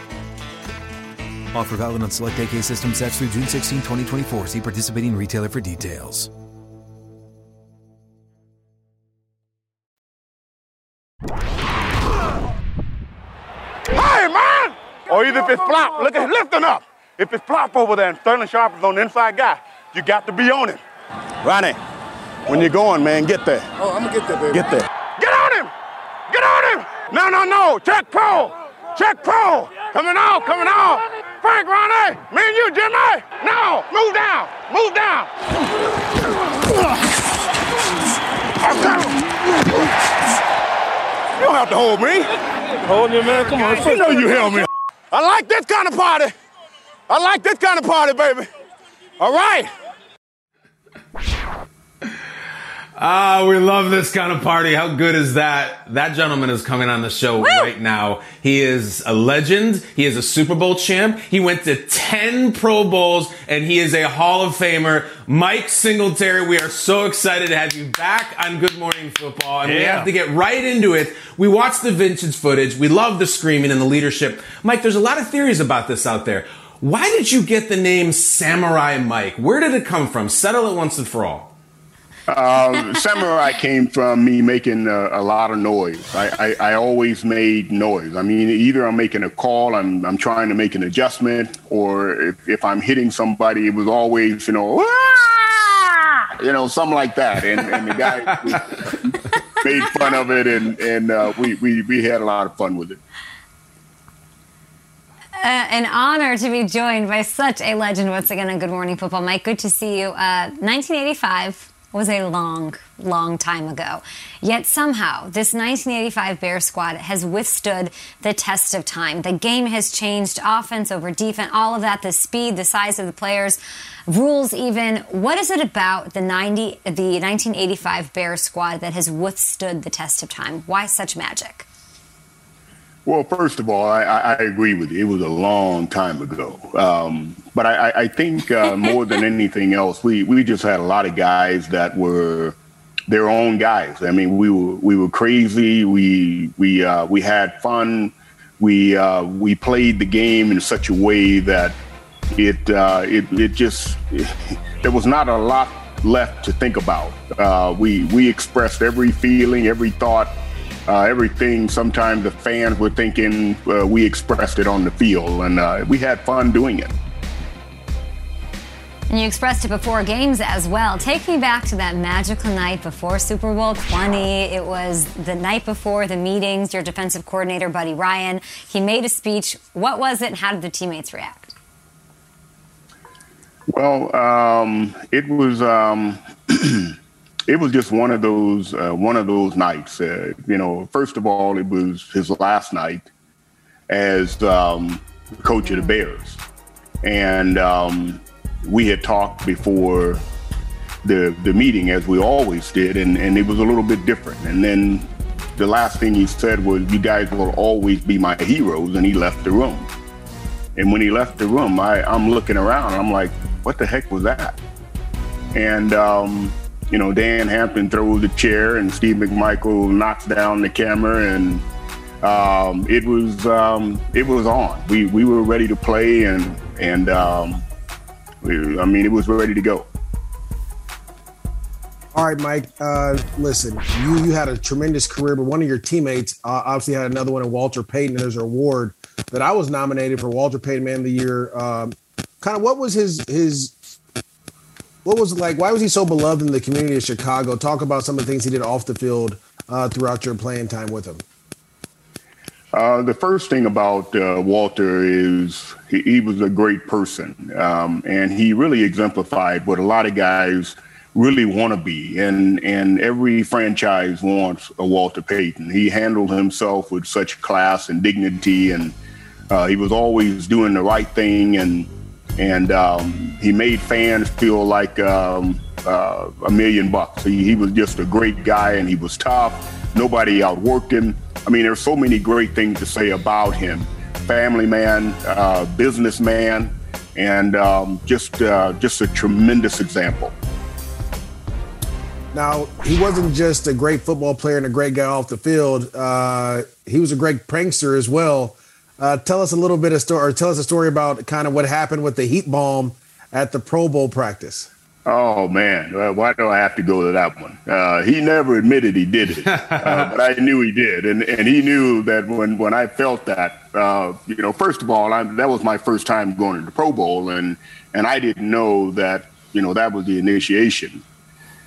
Speaker 14: Offer valid on select AK system sets through June 16, 2024. See participating retailer for details.
Speaker 4: Hey, man! Oh, or either if it's flop, look at him lifting up. If it's flop over there and Sterling Sharpe is on the inside guy, you got to be on him. Ronnie, when you're going, man, get there.
Speaker 8: Oh, I'm gonna get that, baby.
Speaker 4: Get there. Get on him! Get on him! No, no, no! Check pro! Check pro! Coming out, coming out! Frank, Ronnie! Me and you, Jimmy! No! Move down! Move down! You don't have to hold me. Hold you, man. Come on. You know you held me. I like this kind of party. I like this kind of party, baby. All right.
Speaker 5: Ah, we love this kind of party. How good is that? That gentleman is coming on the show right now. He is a legend. He is a Super Bowl champ. He went to 10 Pro Bowls and he is a Hall of Famer. Mike Singletary, we are so excited to have you back on Good Morning Football. And we have to get right into it. We watched the vintage footage. We love the screaming and the leadership. Mike, there's a lot of theories about this out there. Why did you get the name Samurai Mike? Where did it come from? Settle it once and for all.
Speaker 15: Uh, samurai came from me making a, a lot of noise. I, I, I always made noise. I mean, either I'm making a call, I'm, I'm trying to make an adjustment, or if, if I'm hitting somebody, it was always, you know, "Ah!" you know, something like that. And, and the guy made fun of it, and, and uh, we, we, we had a lot of fun with it.
Speaker 6: Uh, an honor to be joined by such a legend once again on Good Morning Football. Mike, good to see you. Uh, 1985, was a long, long time ago. Yet somehow, this 1985 Bear squad has withstood the test of time. The game has changed offense over defense, all of that, the speed, the size of the players, rules even. What is it about the 90 the 1985 Bear squad that has withstood the test of time? Why such magic?
Speaker 15: Well, first of all, I, I agree with you. It was a long time ago. Um, but I, I think uh, more than anything else, we, we just had a lot of guys that were their own guys. I mean, we were we were crazy. We we uh, we had fun. We uh, we played the game in such a way that it uh, it it just it, there was not a lot left to think about. Uh, we we expressed every feeling, every thought uh, everything. Sometimes the fans were thinking uh, we expressed it on the field, and uh, we had fun doing it.
Speaker 6: And you expressed it before games as well. Take me back to that magical night before Super Bowl 20. It was the night before the meetings. Your defensive coordinator, Buddy Ryan, he made a speech. What was it, and how did the teammates react?
Speaker 15: Well, um, it was. Um, it was just one of those uh, one of those nights. Uh, you know, first of all, it was his last night as um, coach of the Bears, and um, we had talked before the the meeting as we always did, and, and it was a little bit different. And then the last thing he said was, "You guys will always be my heroes," and he left the room. And when he left the room, I, I'm looking around. I'm like, "What the heck was that?" And um, you know, Dan Hampton throws the chair and Steve McMichael knocks down the camera and um, it was um, it was on. We we were ready to play and and um, we, I mean it was ready to go.
Speaker 8: All right, Mike. Uh, listen, you you had a tremendous career, but one of your teammates uh, obviously had another one in Walter Payton. And there's an award that I was nominated for Walter Payton Man of the Year. Um, kind of what was his his what was like? Why was he so beloved in the community of Chicago? Talk about some of the things he did off the field uh, throughout your playing time with him.
Speaker 15: Uh, the first thing about uh, Walter is he, he, was a great person, um, and he really exemplified what a lot of guys really want to be. And and every franchise wants a Walter Payton. He handled himself with such class and dignity, and uh, he was always doing the right thing and and um, he made fans feel like um, uh, a million bucks. He, he, was just a great guy, and he was tough. Nobody outworked him. I mean, there's so many great things to say about him. Family man, uh, businessman, and um, just uh, just a tremendous example.
Speaker 8: Now, he wasn't just a great football player and a great guy off the field. Uh, he was a great prankster as well. Uh, tell us a little bit of story, or tell us a story about kind of what happened with the heat bomb at the Pro Bowl practice.
Speaker 15: Oh man, why do I have to go to that one? Uh, he never admitted he did it, uh, but I knew he did, and and he knew that when when I felt that, uh, you know, first of all, I, that was my first time going to the Pro Bowl, and and I didn't know that, you know, that was the initiation.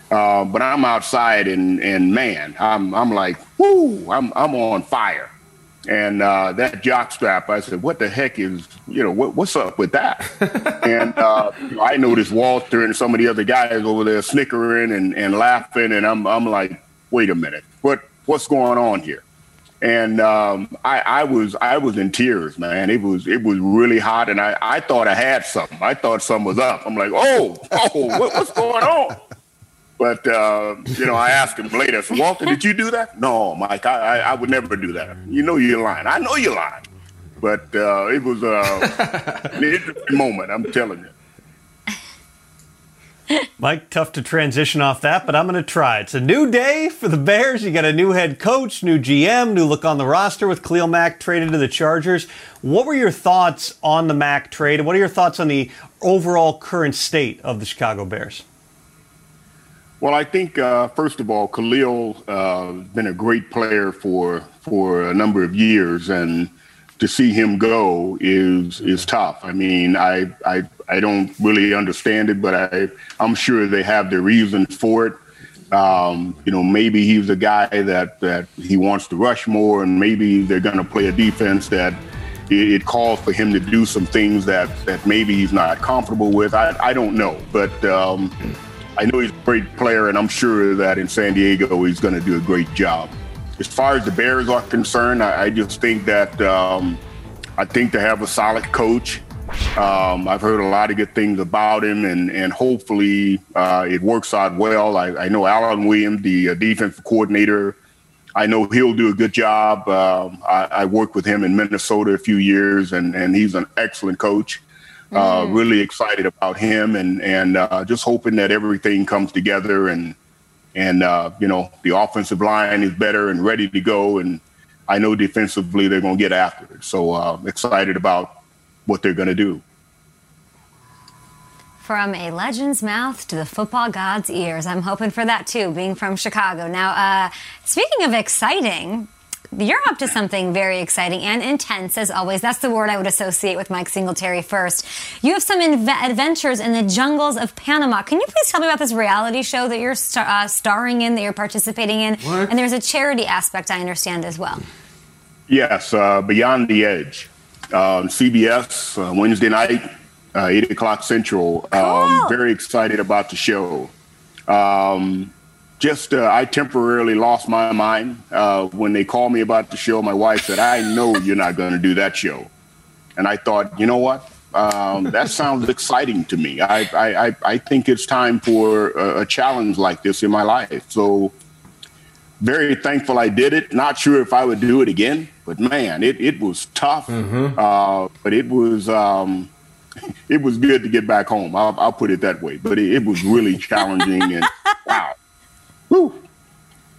Speaker 15: Uh, but I'm outside, and and man, I'm I'm like, whoo, I'm I'm on fire. And uh, that jock strap, I said, "What the heck is you know what, what's up with that?" and uh, I noticed Walter and some of the other guys over there snickering and, and laughing, and I'm I'm like, "Wait a minute, what what's going on here?" And um, I, I was I was in tears, man. It was it was really hot, and I, I thought I had something. I thought something was up. I'm like, "Oh, oh, what, what's going on?" But uh, you know, I asked him later. So Walter, did you do that? No, Mike. I, I, I would never do that. You know you're lying. I know you're lying. But uh, it was uh, an interesting moment. I'm telling you.
Speaker 7: Mike, tough to transition off that, but I'm going to try. It's a new day for the Bears. You got a new head coach, new GM, new look on the roster with Khalil Mack traded to the Chargers. What were your thoughts on the Mack trade? What are your thoughts on the overall current state of the Chicago Bears?
Speaker 15: Well, I think uh, first of all, Khalil uh, been a great player for for a number of years, and to see him go is is tough. I mean, I I, I don't really understand it, but I I'm sure they have their reasons for it. Um, you know, maybe he's a guy that that he wants to rush more, and maybe they're going to play a defense that it, it, calls for him to do some things that that maybe he's not comfortable with. I I don't know, but. Um, I know he's a great player, and I'm sure that in San Diego he's going to do a great job. As far as the Bears are concerned, I, I just think that um, I think they have a solid coach. Um, I've heard a lot of good things about him, and and hopefully uh, it works out well. I, I know Alan Williams, the uh, defensive coordinator. I know he'll do a good job. Um, I, I, worked with him in Minnesota a few years, and and he's an excellent coach. Uh,
Speaker 16: Mm.
Speaker 15: really excited about him, and and uh, just hoping that everything comes together, and and uh, you know the offensive line is better and ready to go, and I know defensively they're going to get after it. So uh, excited about what they're going to do.
Speaker 6: From a legend's mouth to the football god's ears. I'm hoping for that too, being from Chicago. Now, uh, speaking of exciting, you're up to something very exciting and intense, as always. That's the word I would associate with Mike Singletary first. You have some inve- adventures in the jungles of Panama. Can you please tell me about this reality show that you're star- uh, starring in, that you're participating in?
Speaker 15: What?
Speaker 6: And there's a charity aspect, I understand, as well.
Speaker 15: Yes, uh, Beyond the Edge, um, CBS uh, Wednesday night, uh, eight o'clock Central. Um, very excited about the show. Um, just uh, I temporarily lost my mind uh, when they called me about the show. My wife said, "I know you're not going to do that show," and I thought, you know what? Um, that sounds exciting to me. I, I, I, I think it's time for a, a challenge like this in my life. So very thankful I did it. Not sure if I would do it again, but man, it, it was tough. Uh, but it was um, it was good to get back home. I'll, I'll put it that way. But it, it was really challenging and wow, whew,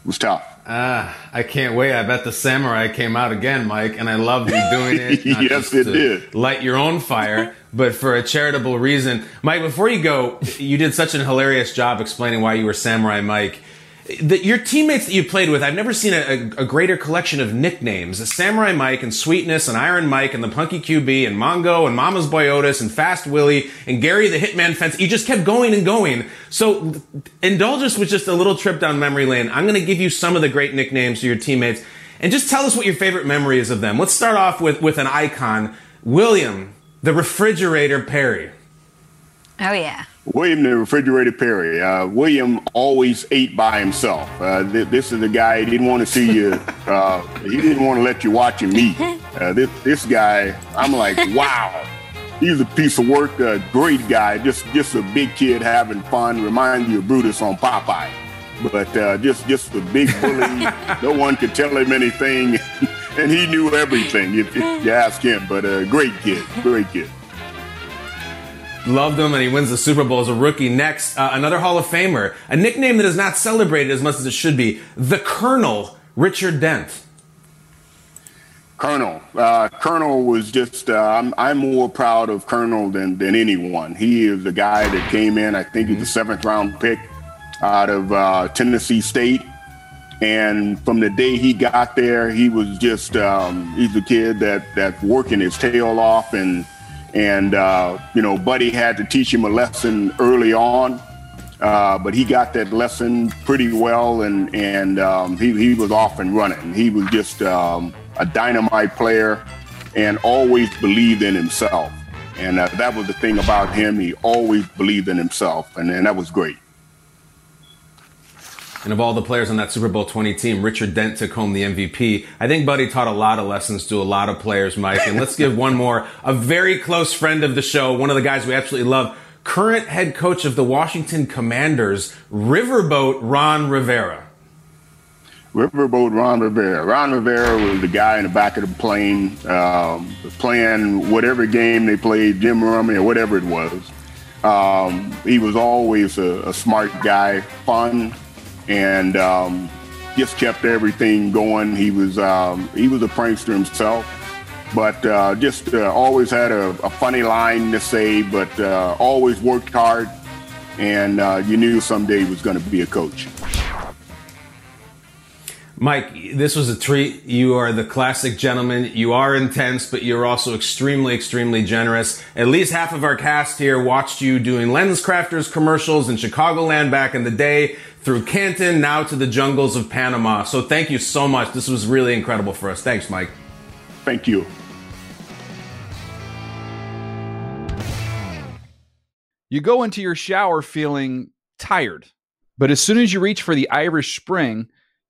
Speaker 15: it was tough.
Speaker 5: Ah, I can't wait. I bet the samurai came out again, Mike, and I loved you doing it.
Speaker 15: Yes, it did.
Speaker 5: Light your own fire, but for a charitable reason. Mike, before you go, you did such an hilarious job explaining why you were Samurai Mike. The, your teammates that you played with, I've never seen a, a, a greater collection of nicknames. Samurai Mike and Sweetness and Iron Mike and the Punky QB and Mongo and Mama's Boy Otis and Fast Willie and Gary the Hitman Fence. You just kept going and going. So indulge us with just a little trip down memory lane. I'm going to give you some of the great nicknames to your teammates and just tell us what your favorite memory is of them. Let's start off with, with an icon, William, the Refrigerator Perry.
Speaker 6: Oh, yeah.
Speaker 15: William the Refrigerator Perry. Uh, William always ate by himself. Uh, th- this is the guy he didn't want to see you. Uh, he didn't want to let you watch him eat. Uh, this this guy, I'm like, wow. He's a piece of work. A great guy. Just just a big kid having fun. Reminds you of Brutus on Popeye. But uh, just just a big bully. no one could tell him anything, and he knew everything if, if you ask him. But a great kid. Great kid.
Speaker 5: Loved him, and he wins the Super Bowl as a rookie. Next, uh, another Hall of Famer, a nickname that is not celebrated as much as it should be, the Colonel, Richard Dent.
Speaker 15: Colonel. Uh, Colonel was just, uh, I'm, I'm more proud of Colonel than, than anyone. He is the guy that came in, I think he's the seventh round pick out of uh, Tennessee State. And from the day he got there, he was just, um, he's a kid that, that working his tail off. And, and uh, you know, Buddy had to teach him a lesson early on. Uh, but he got that lesson pretty well, and and um, he he was off and running. He was just um, a dynamite player, and always believed in himself. And uh, that was the thing about him. He always believed in himself, and, and that was great.
Speaker 5: And of all the players on that Super Bowl 20 team, Richard Dent took home the MVP. I think Buddy taught a lot of lessons to a lot of players, Mike. And let's give one more. A very close friend of the show, one of the guys we absolutely love, current head coach of the Washington Commanders, Riverboat Ron Rivera.
Speaker 15: Riverboat Ron Rivera. Ron Rivera was the guy in the back of the plane, um, playing whatever game they played, gin rummy or whatever it was. Um, he was always a, a smart guy, fun, and um, just kept everything going. He was um, he was a prankster himself, but uh, just uh, always had a, a funny line to say, but uh, always worked hard, and uh, you knew someday he was going to be a coach.
Speaker 5: Mike, this was a treat. You are the classic gentleman. You are intense, but you're also extremely, extremely generous. At least half of our cast here watched you doing LensCrafters commercials in Chicagoland back in the day, through Canton, now to the jungles of Panama. So thank you so much. This was really incredible for us. Thanks, Mike.
Speaker 15: Thank you.
Speaker 13: You go into your shower feeling tired. But as soon as you reach for the Irish Spring,